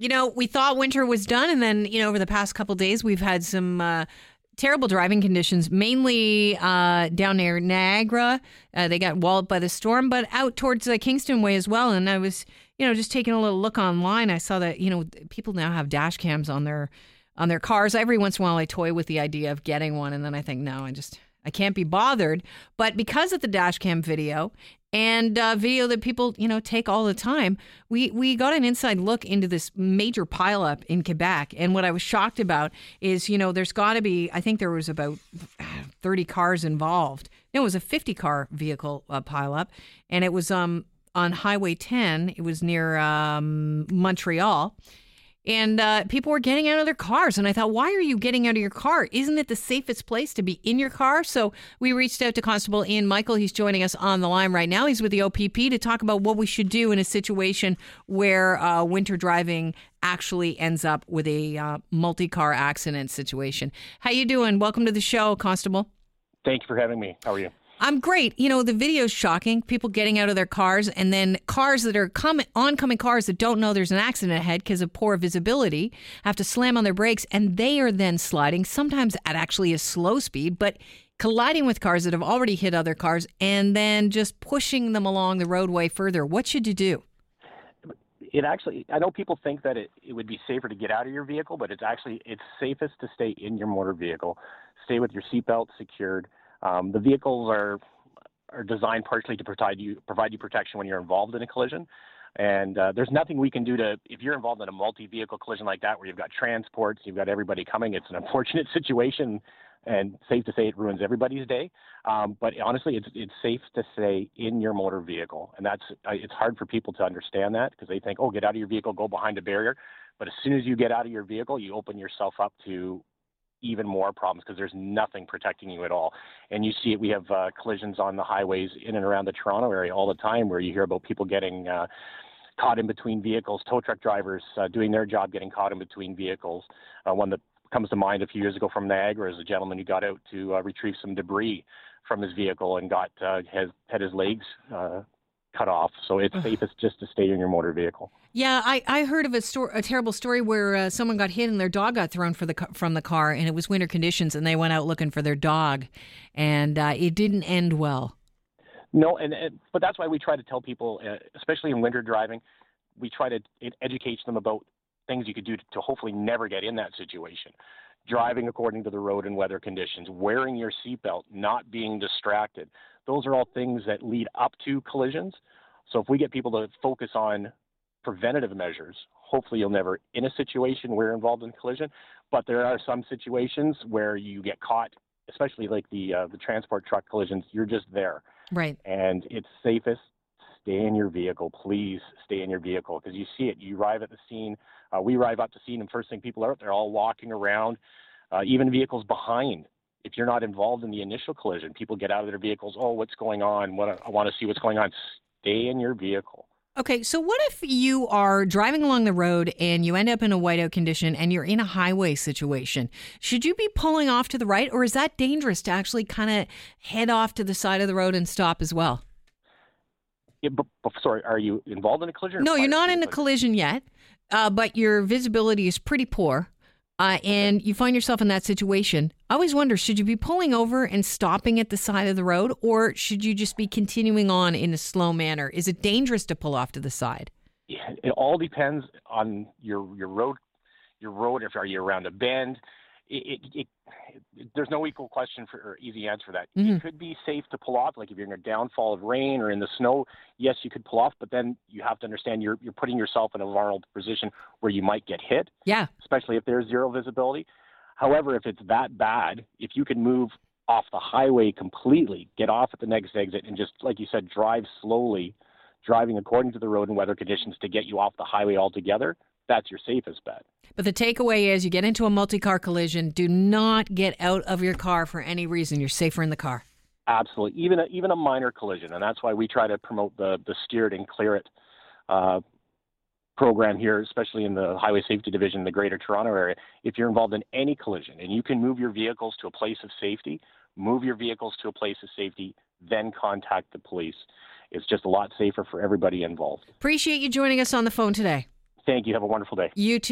You know, we thought winter was done, and then you know, over the past couple days, we've had some uh, terrible driving conditions, mainly uh, down near Niagara. Uh, they got walled by the storm, but out towards the Kingston Way as well. And I was, you know, just taking a little look online. I saw that you know people now have dash cams on their on their cars. Every once in a while, I toy with the idea of getting one, and then I think, no, I just I can't be bothered. But because of the dash cam video and uh, video that people you know take all the time. We we got an inside look into this major pileup in Quebec and what I was shocked about is you know there's got to be I think there was about 30 cars involved. No it was a 50 car vehicle uh, pileup and it was um on highway 10 it was near um, Montreal and uh, people were getting out of their cars. And I thought, why are you getting out of your car? Isn't it the safest place to be in your car? So we reached out to Constable Ian Michael. He's joining us on the line right now. He's with the OPP to talk about what we should do in a situation where uh, winter driving actually ends up with a uh, multi-car accident situation. How you doing? Welcome to the show, Constable. Thank you for having me. How are you? I'm great. You know, the video's shocking. People getting out of their cars and then cars that are coming oncoming cars that don't know there's an accident ahead because of poor visibility have to slam on their brakes and they are then sliding, sometimes at actually a slow speed, but colliding with cars that have already hit other cars and then just pushing them along the roadway further. What should you do? It actually, I know people think that it, it would be safer to get out of your vehicle, but it's actually, it's safest to stay in your motor vehicle. Stay with your seatbelt secured um, the vehicles are are designed partially to provide you provide you protection when you're involved in a collision. And uh, there's nothing we can do to, if you're involved in a multi-vehicle collision like that, where you've got transports, you've got everybody coming. It's an unfortunate situation, and safe to say it ruins everybody's day. Um, but honestly, it's it's safe to say in your motor vehicle, and that's it's hard for people to understand that because they think, oh, get out of your vehicle, go behind a barrier. But as soon as you get out of your vehicle, you open yourself up to even more problems because there's nothing protecting you at all. And you see it. We have uh, collisions on the highways in and around the Toronto area all the time, where you hear about people getting uh, caught in between vehicles, tow truck drivers uh, doing their job, getting caught in between vehicles. Uh, one that comes to mind a few years ago from Niagara is a gentleman who got out to uh, retrieve some debris from his vehicle and got uh, has had his legs uh, cut off. So it's safest just to stay in your motor vehicle. Yeah, I, I heard of a story, a terrible story where uh, someone got hit and their dog got thrown for the from the car, and it was winter conditions, and they went out looking for their dog, and uh, it didn't end well. No, and, and, but that's why we try to tell people, uh, especially in winter driving, we try to educate them about things you could do to, to hopefully never get in that situation. Driving according to the road and weather conditions, wearing your seatbelt, not being distracted. Those are all things that lead up to collisions. So if we get people to focus on preventative measures, hopefully you'll never in a situation where you're involved in collision. But there are some situations where you get caught, especially like the uh, the transport truck collisions. You're just there, right? And it's safest stay in your vehicle. Please stay in your vehicle because you see it. You arrive at the scene. Uh, we arrive at the scene, and first thing people are out there all walking around, uh, even vehicles behind if you're not involved in the initial collision, people get out of their vehicles. Oh, what's going on? What I want to see what's going on. Stay in your vehicle. Okay, so what if you are driving along the road and you end up in a whiteout condition and you're in a highway situation? Should you be pulling off to the right, or is that dangerous to actually kind of head off to the side of the road and stop as well? Yeah, but, but sorry, are you involved in a collision? No, you're not in a collision yet, uh, but your visibility is pretty poor uh, and you find yourself in that situation, I always wonder should you be pulling over and stopping at the side of the road, or should you just be continuing on in a slow manner? Is it dangerous to pull off to the side? Yeah, it all depends on your your road, your road. If are you around a bend, it, it, it, there's no equal question for or easy answer for that. Mm-hmm. It could be safe to pull off, like if you're in a downfall of rain or in the snow. Yes, you could pull off, but then you have to understand you're you're putting yourself in a vulnerable position where you might get hit. Yeah. Especially if there's zero visibility. However, if it's that bad, if you can move off the highway completely, get off at the next exit, and just like you said, drive slowly, driving according to the road and weather conditions to get you off the highway altogether that's your safest bet. But the takeaway is you get into a multi car collision, do not get out of your car for any reason. You're safer in the car. Absolutely. Even a, even a minor collision. And that's why we try to promote the, the steer it and clear it uh, program here, especially in the Highway Safety Division in the Greater Toronto Area. If you're involved in any collision and you can move your vehicles to a place of safety, move your vehicles to a place of safety, then contact the police. It's just a lot safer for everybody involved. Appreciate you joining us on the phone today. Thank you. Have a wonderful day. You too.